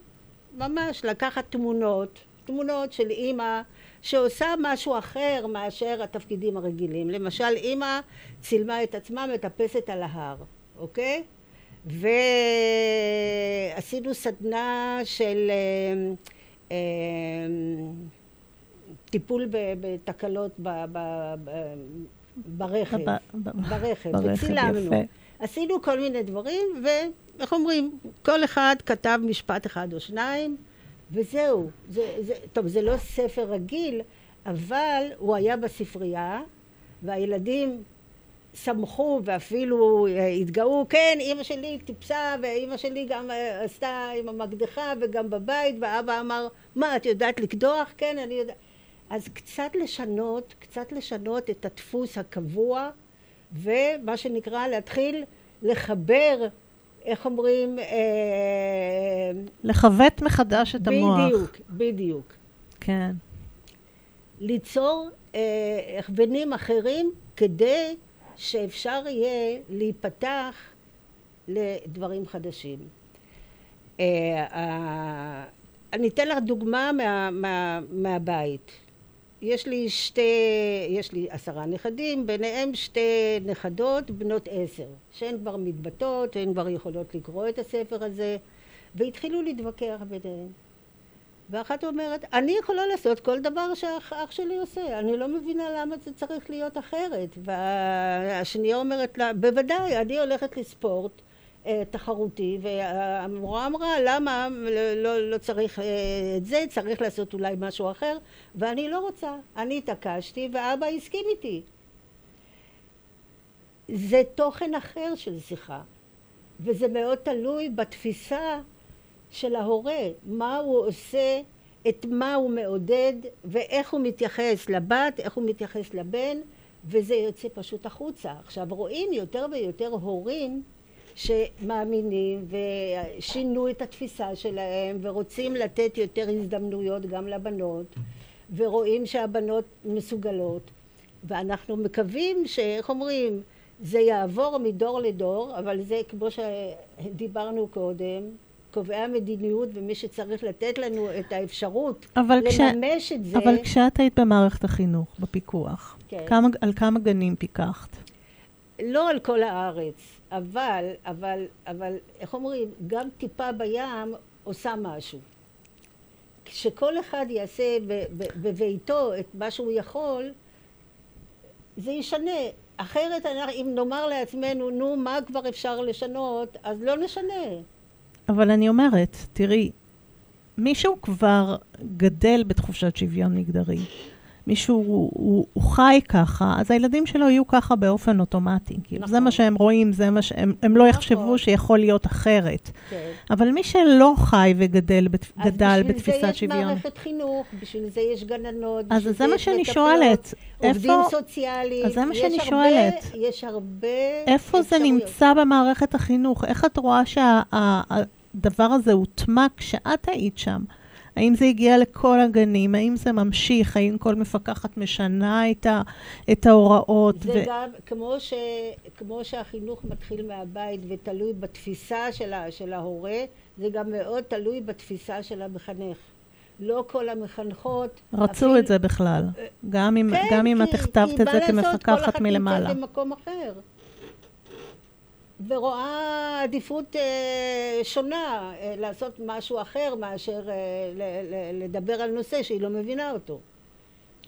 ממש, לקחת תמונות, תמונות של אימא שעושה משהו אחר מאשר התפקידים הרגילים. למשל, אימא צילמה את עצמה מטפסת על ההר, אוקיי? ועשינו סדנה של אה, אה, טיפול בתקלות ב- ב- ב- ברכב, ברכב, וצילמנו. עשינו כל מיני דברים, ואיך אומרים, כל אחד כתב משפט אחד או שניים, וזהו. זה, זה, טוב, זה לא ספר רגיל, אבל הוא היה בספרייה, והילדים שמחו ואפילו אה, התגאו, כן, אימא שלי טיפסה, ואימא שלי גם אה, עשתה עם המקדחה וגם בבית, ואבא אמר, מה, את יודעת לקדוח? כן, אני יודעת. אז קצת לשנות, קצת לשנות את הדפוס הקבוע, ומה שנקרא להתחיל לחבר, איך אומרים, אה, לכבט מחדש את המוח. בדיוק, בדיוק. כן. ליצור אה, הכוונים אחרים כדי שאפשר יהיה להיפתח לדברים חדשים. אה, אה, אני אתן לך דוגמה מה, מה, מהבית. יש לי שתי, יש לי עשרה נכדים, ביניהם שתי נכדות בנות עשר, שהן כבר מתבטאות, הן כבר יכולות לקרוא את הספר הזה, והתחילו להתווכח ביניהן. ואחת אומרת, אני יכולה לעשות כל דבר שאח אח שלי עושה, אני לא מבינה למה זה צריך להיות אחרת. והשנייה אומרת לה, בוודאי, אני הולכת לספורט תחרותי, והמורה אמרה, למה לא, לא, לא צריך אה, את זה, צריך לעשות אולי משהו אחר, ואני לא רוצה. אני התעקשתי, ואבא הסכים איתי. זה תוכן אחר של שיחה, וזה מאוד תלוי בתפיסה של ההורה, מה הוא עושה, את מה הוא מעודד, ואיך הוא מתייחס לבת, איך הוא מתייחס לבן, וזה יוצא פשוט החוצה. עכשיו, רואים יותר ויותר הורים שמאמינים ושינו את התפיסה שלהם ורוצים לתת יותר הזדמנויות גם לבנות ורואים שהבנות מסוגלות ואנחנו מקווים שאיך אומרים זה יעבור מדור לדור אבל זה כמו שדיברנו קודם קובעי המדיניות ומי שצריך לתת לנו את האפשרות אבל כש- לממש את זה אבל כשאת היית במערכת החינוך, בפיקוח, כן. כמה, על כמה גנים פיקחת? לא על כל הארץ, אבל, אבל, אבל, איך אומרים, גם טיפה בים עושה משהו. כשכל אחד יעשה בביתו את מה שהוא יכול, זה ישנה. אחרת, אם נאמר לעצמנו, נו, מה כבר אפשר לשנות, אז לא נשנה. אבל אני אומרת, תראי, מישהו כבר גדל בתחושת שוויון מגדרי. מישהו הוא, הוא, הוא חי ככה, אז הילדים שלו יהיו ככה באופן אוטומטי. כאילו, נכון. זה מה שהם רואים, זה מה שהם... הם לא יחשבו נכון. שיכול להיות אחרת. כן. אבל מי שלא חי וגדל בת, אז גדל בשביל בתפיסת זה יש שוויון... מערכת חינוך, בשביל זה יש גננות, אז בשביל זה מה שאני שואלת. עובדים איפה... סוציאליים. אז זה מה שאני הרבה- שואלת. יש הרבה איפה זה. נמצא במערכת החינוך? איך את רואה שהדבר הזה הוטמע כשאת היית שם? האם זה הגיע לכל הגנים? האם זה ממשיך? האם כל מפקחת משנה את, ה, את ההוראות? זה גם, כמו, ש, כמו שהחינוך מתחיל מהבית ותלוי בתפיסה של, ה, של ההורה, זה גם מאוד תלוי בתפיסה של המחנך. לא כל המחנכות... רצו אפילו- את זה בכלל, גם אם, כן, גם אם כי- את הכתבת כי את מה זה לעשות, כל כמפקחת אחת מלמעלה. נמצאת במקום אחר. ורואה עדיפות אה, שונה, אה, לעשות משהו אחר מאשר אה, ל, ל, לדבר על נושא שהיא לא מבינה אותו.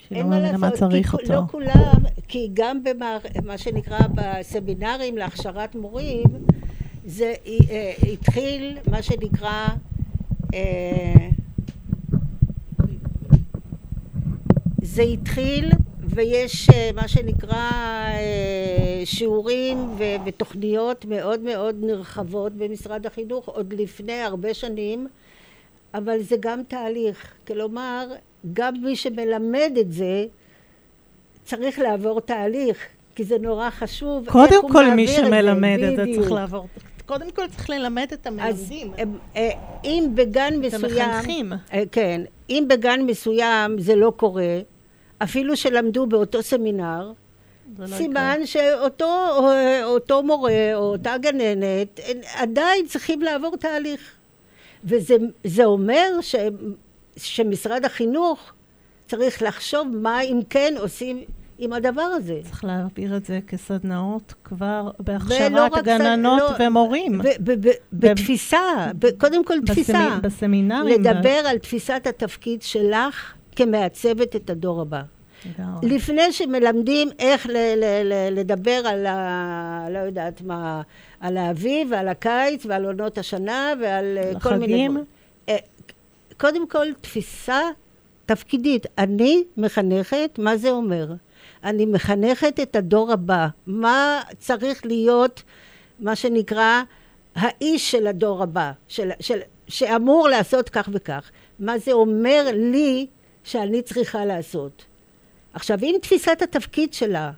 שהיא לא מבינה מה צריך כי אותו. לא כולם, כי גם במה מה שנקרא בסמינרים להכשרת מורים, זה אה, התחיל מה שנקרא אה, זה התחיל ויש אה, מה שנקרא אה, שיעורים ו- ותוכניות מאוד מאוד נרחבות במשרד החינוך עוד לפני הרבה שנים אבל זה גם תהליך, כלומר גם מי שמלמד את זה צריך לעבור תהליך כי זה נורא חשוב קודם כל, מי מעביר את זה. שמלמד את זה. צריך לעבור. קודם כל צריך ללמד את אז המלמדים. הם, אה, אם בגן את מסוים, המחנכים. אה, כן, אם בגן מסוים זה לא קורה, אפילו שלמדו באותו סמינר, לא סימן שאותו אה, אותו מורה או אותה גננת עדיין צריכים לעבור תהליך. וזה זה אומר ש, שמשרד החינוך צריך לחשוב מה אם כן עושים עם הדבר הזה. צריך להעביר את זה כסדנאות כבר בהכשרת גננות סד- לא, ומורים. ב- ב- ב- בתפיסה, ב- קודם כל תפיסה. בסמי- בסמינרים. לדבר על תפיסת התפקיד שלך כמעצבת את הדור הבא. לפני שמלמדים איך ל- ל- ל- לדבר על ה... לא יודעת מה, על האביב ועל הקיץ ועל עונות השנה ועל אה, כל מיני לחגים. דברים. אה, קודם כל, תפיסה תפקידית. אני מחנכת, מה זה אומר? אני מחנכת את הדור הבא. מה צריך להיות, מה שנקרא, האיש של הדור הבא, של, של, שאמור לעשות כך וכך. מה זה אומר לי שאני צריכה לעשות? עכשיו, אם תפיסת התפקיד שלה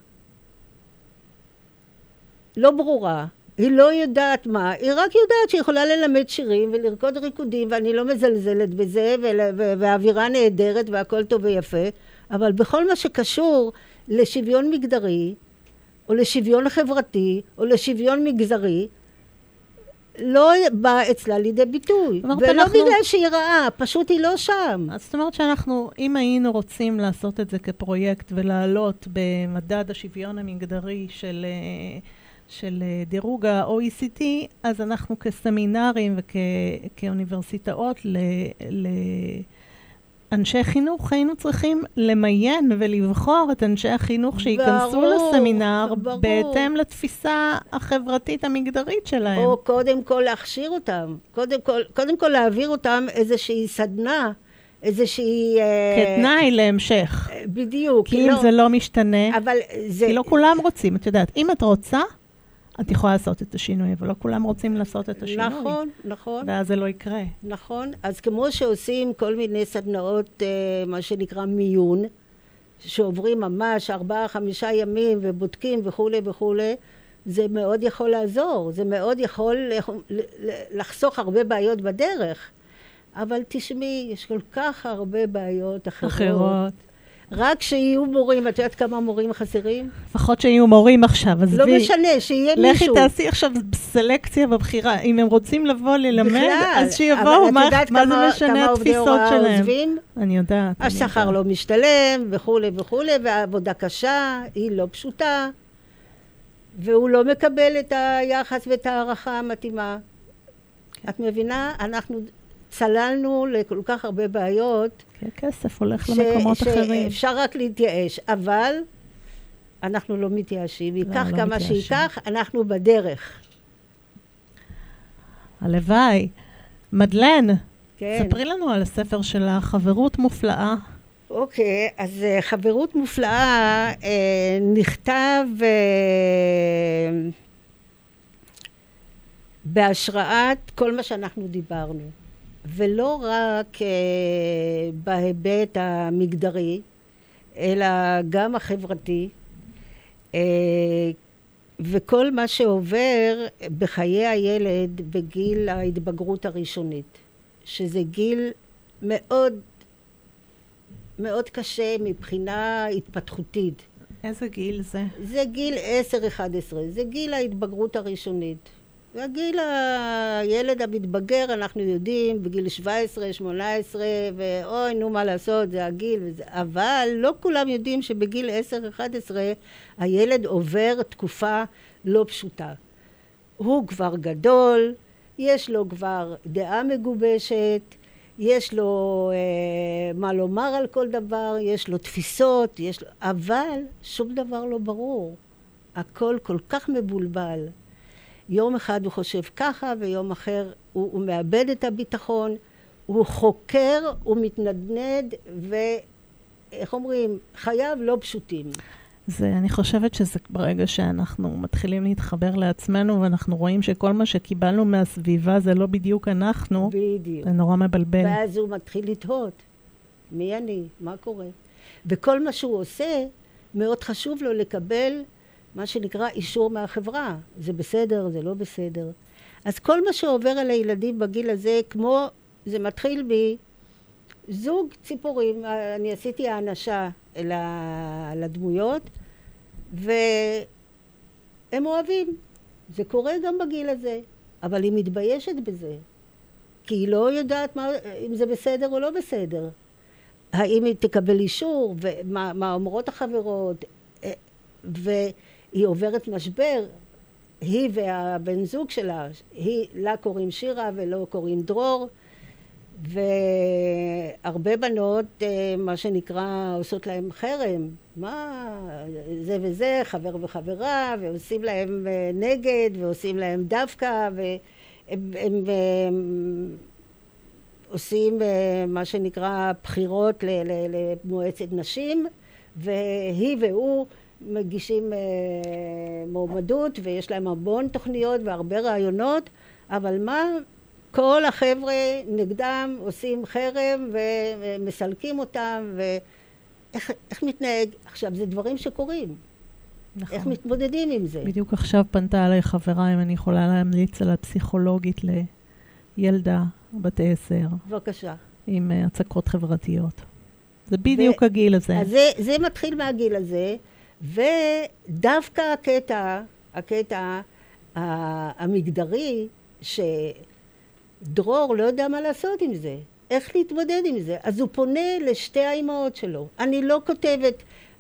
לא ברורה, היא לא יודעת מה, היא רק יודעת שהיא יכולה ללמד שירים ולרקוד ריקודים, ואני לא מזלזלת בזה, והאווירה נהדרת והכל טוב ויפה, אבל בכל מה שקשור לשוויון מגדרי, או לשוויון חברתי, או לשוויון מגזרי, לא בא אצלה לידי ביטוי. ולא אנחנו- בגלל שהיא רעה, פשוט היא לא שם. אז זאת אומרת שאנחנו, אם היינו רוצים לעשות את זה כפרויקט ולעלות במדד השוויון המגדרי של, אה, של אה, דירוג ה-OECD, אז אנחנו כסמינרים וכאוניברסיטאות לאנשי חינוך היינו צריכים למיין ולבחור את אנשי החינוך שייכנסו ברור, לסמינר ברור. בהתאם לתפיסה החברתית המגדרית שלהם. או קודם כל להכשיר אותם, קודם כל, קודם כל להעביר אותם איזושהי סדנה, איזושהי... אה, כתנאי להמשך. אה, בדיוק. כי אם זה לא משתנה, אבל זה... כי לא כולם רוצים, את יודעת, אם את רוצה, את יכולה לעשות את השינוי, אבל לא כולם רוצים לעשות את השינוי. נכון, נכון, ואז זה לא יקרה. נכון. אז כמו שעושים כל מיני סדנאות, אה, מה שנקרא מיון, שעוברים ממש ארבעה, חמישה ימים ובודקים וכולי וכולי, זה מאוד יכול לעזור, זה מאוד יכול לחסוך הרבה בעיות בדרך. אבל תשמעי, יש כל כך הרבה בעיות אחרות. אחרות. רק שיהיו מורים, את יודעת כמה מורים חסרים? לפחות שיהיו מורים עכשיו, עזבי. לא משנה, שיהיה לכי מישהו. תעשי עכשיו סלקציה בבחירה. אם הם רוצים לבוא ללמד, בכלל, אז שיבואו, מה, מה כמה- זה משנה התפיסות שלהם? עוזבים? אני יודעת. השכר. לא משתלם וכולי וכולי, והעבודה קשה, היא לא פשוטה, והוא לא מקבל את היחס ואת ההערכה המתאימה. את מבינה? אנחנו צללנו לכל כך הרבה בעיות, כי הכסף הולך ש- למקומות אחרים. שאפשר רק להתייאש, אבל אנחנו לא מתייאשים. ייקח לא כמה מתייאשים. שייקח, אנחנו בדרך. הלוואי. מדלן, כן. ספרי לנו על הספר שלך, חברות מופלאה. אוקיי, אז אה, חברות מופלאה אה, נכתב אה, בהשראת כל מה שאנחנו דיברנו, ולא רק אה, בהיבט המגדרי, אלא גם החברתי, אה, וכל מה שעובר בחיי הילד בגיל ההתבגרות הראשונית, שזה גיל מאוד מאוד קשה מבחינה התפתחותית. איזה גיל זה? זה גיל 10-11, זה גיל ההתבגרות הראשונית. והגיל הילד המתבגר, אנחנו יודעים, בגיל 17, 18, ואוי, נו, מה לעשות, זה הגיל וזה... אבל לא כולם יודעים שבגיל 10-11 הילד עובר תקופה לא פשוטה. הוא כבר גדול, יש לו כבר דעה מגובשת, יש לו אה, מה לומר על כל דבר, יש לו תפיסות, יש לו... אבל שום דבר לא ברור. הכל כל כך מבולבל. יום אחד הוא חושב ככה, ויום אחר הוא, הוא מאבד את הביטחון, הוא חוקר, הוא מתנדנד, ואיך אומרים, חייו לא פשוטים. זה, אני חושבת שזה ברגע שאנחנו מתחילים להתחבר לעצמנו ואנחנו רואים שכל מה שקיבלנו מהסביבה זה לא בדיוק אנחנו, בדיוק. זה נורא מבלבל. ואז הוא מתחיל לתהות, מי אני? מה קורה? וכל מה שהוא עושה, מאוד חשוב לו לקבל מה שנקרא אישור מהחברה. זה בסדר, זה לא בסדר. אז כל מה שעובר על הילדים בגיל הזה, כמו, זה מתחיל מזוג ציפורים. אני עשיתי האנשה לדמויות, והם אוהבים. זה קורה גם בגיל הזה, אבל היא מתביישת בזה. כי היא לא יודעת מה, אם זה בסדר או לא בסדר. האם היא תקבל אישור, ומה מה אומרות החברות, אה, והיא עוברת משבר, היא והבן זוג שלה, היא, לה קוראים שירה ולא קוראים דרור, והרבה בנות, אה, מה שנקרא, עושות להם חרם, מה, זה וזה, חבר וחברה, ועושים להם אה, נגד, ועושים להם דווקא, והם הם, עושים אה, מה שנקרא בחירות למועצת נשים, והיא והוא מגישים אה, מועמדות, ויש להם המון תוכניות והרבה רעיונות, אבל מה, כל החבר'ה נגדם עושים חרם ומסלקים אותם, ואיך איך מתנהג? עכשיו, זה דברים שקורים. נכון. איך מתמודדים עם זה? בדיוק עכשיו פנתה אליי חברה אם אני יכולה להמליץ על הפסיכולוגית לילדה בת עשר בבקשה. עם אה, הצקות חברתיות. זה בדיוק הגיל הזה. אז זה, זה מתחיל מהגיל הזה, ודווקא הקטע, הקטע המגדרי, שדרור לא יודע מה לעשות עם זה, איך להתמודד עם זה. אז הוא פונה לשתי האימהות שלו. אני לא כותבת,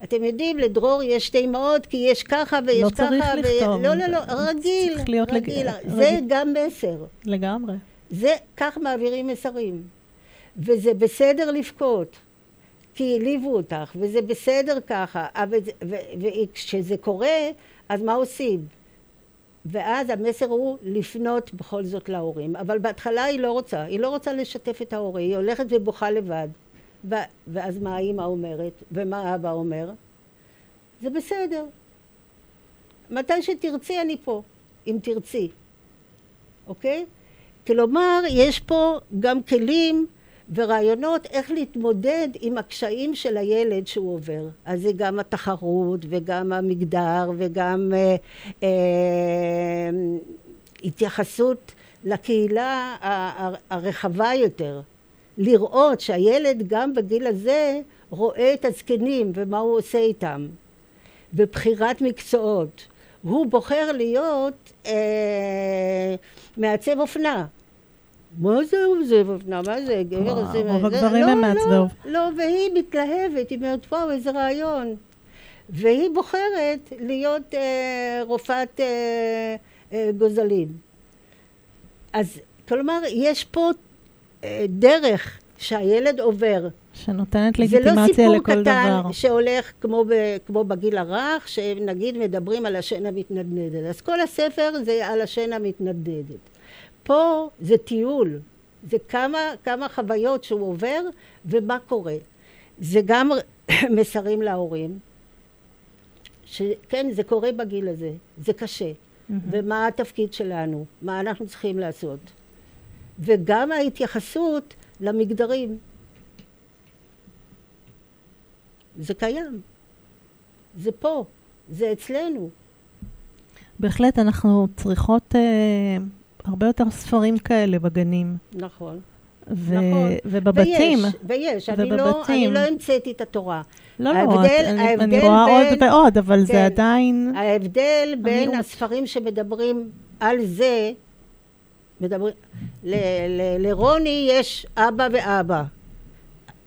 אתם יודעים, לדרור יש שתי אימהות, כי יש ככה ויש לא ככה. צריך ו- לכתוב. לא, לא, לא, זה רגיל, צריך להיות לג- רגיל. רגיל. זה גם מסר. לגמרי. זה, כך מעבירים מסרים. וזה בסדר לבכות, כי העליבו אותך, וזה בסדר ככה, אבל וכשזה קורה, אז מה עושים? ואז המסר הוא לפנות בכל זאת להורים. אבל בהתחלה היא לא רוצה, היא לא רוצה לשתף את ההורה, היא הולכת ובוכה לבד. ו- ואז מה האימא אומרת, ומה האבא אומר? זה בסדר. מתי שתרצי אני פה, אם תרצי, אוקיי? כלומר, יש פה גם כלים ורעיונות איך להתמודד עם הקשיים של הילד שהוא עובר. אז זה גם התחרות וגם המגדר וגם אה, אה, התייחסות לקהילה הרחבה יותר. לראות שהילד גם בגיל הזה רואה את הזקנים ומה הוא עושה איתם. בבחירת מקצועות. הוא בוחר להיות אה, מעצב אופנה. מה זה מעצב אופנה? מה זה? גבר זה... רוב הגברים לא, הם לא, מעצבי לא, והיא מתלהבת, היא אומרת, וואו, איזה רעיון. והיא בוחרת להיות אה, רופאת אה, אה, גוזלים. אז כלומר, יש פה אה, דרך שהילד עובר. שנותנת זה לא לגיטימציה סיפור לכל קטן דבר. שהולך כמו, ב, כמו בגיל הרך, שנגיד מדברים על השן המתנדנדת. אז כל הספר זה על השן המתנדנדת. פה זה טיול, זה כמה, כמה חוויות שהוא עובר ומה קורה. זה גם <coughs> מסרים להורים, שכן, זה קורה בגיל הזה, זה קשה. ומה התפקיד שלנו, מה אנחנו צריכים לעשות. וגם ההתייחסות למגדרים. זה קיים. זה פה, זה אצלנו. בהחלט, אנחנו צריכות אה, הרבה יותר ספרים כאלה בגנים. נכון. ו- נכון. ובבתים. ויש, ויש. אני לא, ובבתים. אני לא המצאתי את התורה. לא, לא, ההבדל- את- אני, ההבדל אני רואה בין- עוד ועוד, אבל זה כן. עדיין... ההבדל בין המיעוט. הספרים שמדברים על זה, מדברים, ל, ל, לרוני יש אבא ואבא.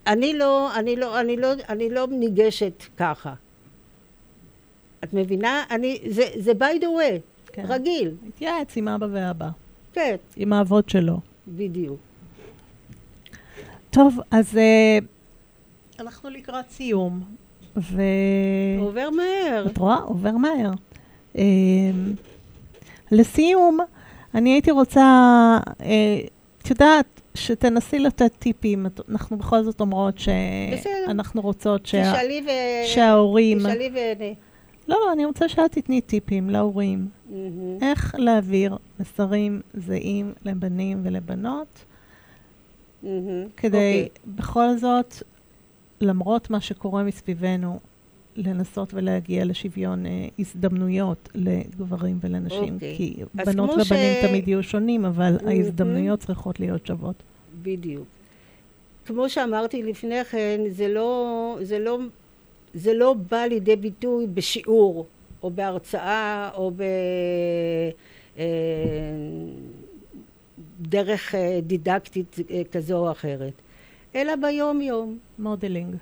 אני לא, אני לא, אני לא, אני לא ניגשת ככה. את מבינה? אני, זה, זה by the way, כן. רגיל. התייעץ עם אבא ואבא, כן, עם האבות שלו. בדיוק. טוב, אז אה, אנחנו לקראת סיום, ו... עובר מהר. את רואה? עובר מהר. אה, לסיום, אני הייתי רוצה, אה, את יודעת, שתנסי לתת טיפים. אנחנו בכל זאת אומרות. שאנחנו רוצות שה... תשאלי ו... שההורים... תשאלי ו... לא, לא, אני רוצה שאת תתני טיפים להורים. מהמם. איך להעביר מסרים זהים לבנים ולבנות, מהמם. כדי אוקיי. בכל זאת, למרות מה שקורה מסביבנו, לנסות ולהגיע לשוויון אה, הזדמנויות לגברים ולנשים. אוקיי. כי בנות כמו ובנים ש- תמיד יהיו שונים, אבל מהמם. ההזדמנויות צריכות להיות שוות. בדיוק. כמו שאמרתי לפני כן, זה לא, זה לא, זה לא בא לידי ביטוי בשיעור, או בהרצאה, או ב... אה, אה, דידקטית אה, כזו או אחרת, אלא ביום-יום. modeling.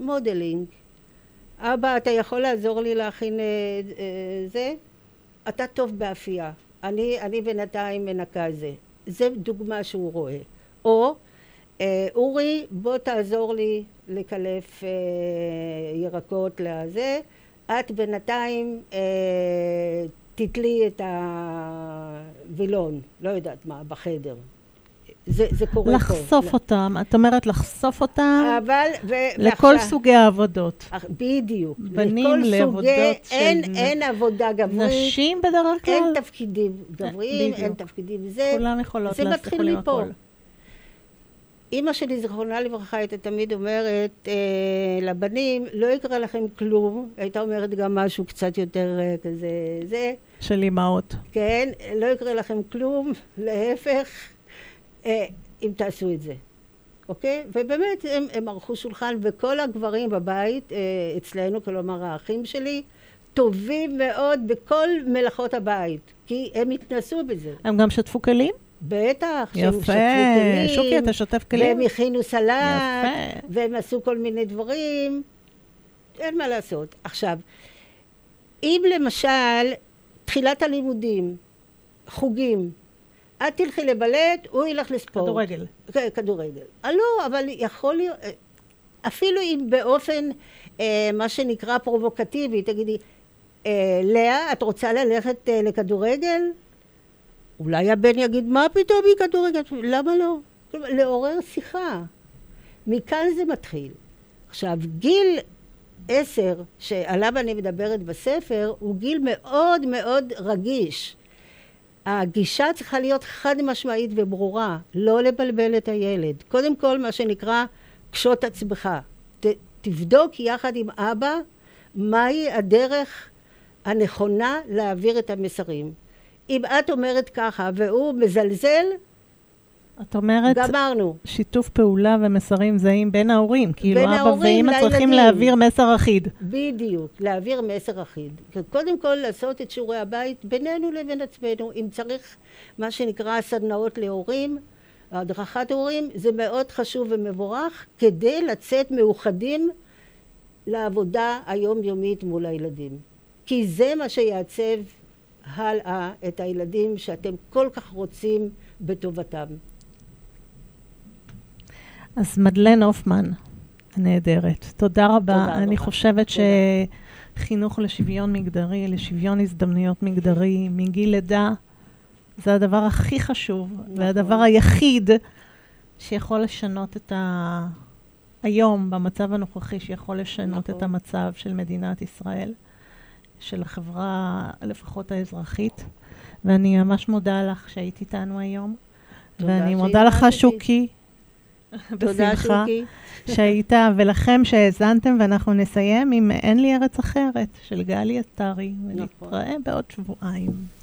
modeling. אבא, אתה יכול לעזור לי להכין אה, אה, זה? אתה טוב באפייה. אני, אני בינתיים מנקה זה. זה דוגמה שהוא רואה. או, אה, אורי, בוא תעזור לי לקלף אה, ירקות לזה. את בינתיים אה, תתלי את הווילון, לא יודעת מה, בחדר. זה, זה קורה פה. לחשוף אותם, את אומרת לחשוף אותם אבל, ו- לכל ועכשיו- סוגי העבודות. בדיוק. בנים לכל לעבודות סוגי, של אין, נ- אין עבודה גברית. נשים בדרך כלל, אין תפקידים גבריים. אין תפקידים זה. כולם יכולות זה לעשות, מתחיל יכולים מפה. אימא שלי, זיכרונה לברכה, הייתה תמיד אומרת אה, לבנים, לא יקרה לכם כלום. הייתה אומרת גם משהו קצת יותר אה, כזה, זה, של אימהות. כן, לא יקרה לכם כלום, להפך, אה, אם תעשו את זה. אוקיי? ובאמת, הם, הם ערכו שולחן, וכל הגברים בבית, אה, אצלנו, כלומר האחים שלי, טובים מאוד בכל מלאכות הבית, כי הם התנסו בזה. הם גם שטפו כלים? בטח, שהם יפה. שטפו כלים, שוקי, אתה שוטף כלים? והם הכינו סלט, יפה. והם עשו כל מיני דברים, אין מה לעשות. עכשיו, אם למשל, תחילת הלימודים, חוגים, את תלכי לבלט, הוא ילך לספורט. כדורגל. כן, כדורגל. אה, לא, אבל יכול להיות, אה, אפילו אם באופן, אה, מה שנקרא פרובוקטיבי, תגידי, אה, לאה, את רוצה ללכת אה, לכדורגל? אולי הבן יגיד, מה פתאום היא כדורגל? למה לא? לעורר שיחה. מכאן זה מתחיל. עכשיו, גיל עשר, שעליו אני מדברת בספר, הוא גיל מאוד מאוד רגיש. הגישה צריכה להיות חד משמעית וברורה, לא לבלבל את הילד. קודם כל, מה שנקרא, קשוט עצמך. ת, תבדוק יחד עם אבא מהי הדרך הנכונה להעביר את המסרים. אם את אומרת ככה והוא מזלזל, את אומרת, גמרנו. שיתוף פעולה ומסרים זהים בין ההורים. כאילו, בין אבא ואמא צריכים. להעביר מסר אחיד. בדיוק, להעביר מסר אחיד. קודם כל לעשות את שיעורי הבית בינינו לבין עצמנו. אם צריך מה שנקרא סדנאות להורים, הדרכת הורים, זה מאוד חשוב ומבורך כדי לצאת מאוחדים לעבודה היומיומית מול הילדים. כי זה מה שיעצב הלאה את הילדים שאתם כל כך רוצים בטובתם. אז מדלן הופמן, הנהדרת, תודה רבה. תודה אני רבה. חושבת תודה. שחינוך לשוויון מגדרי, לשוויון הזדמנויות מגדרי, מגיל לידה, זה הדבר הכי חשוב, נכון. והדבר היחיד שיכול לשנות את ה... היום, במצב הנוכחי, שיכול לשנות נכון. את המצב של מדינת ישראל, של החברה, לפחות האזרחית. ואני ממש מודה לך שהיית איתנו היום. ואני מודה לך. שוקי. <laughs> בשמחה. <laughs> שהיית, ולכם שהאזנתם, ואנחנו נסיים עם "אין לי ארץ אחרת" של גלי עטרי, נכון. ונתראה בעוד שבועיים.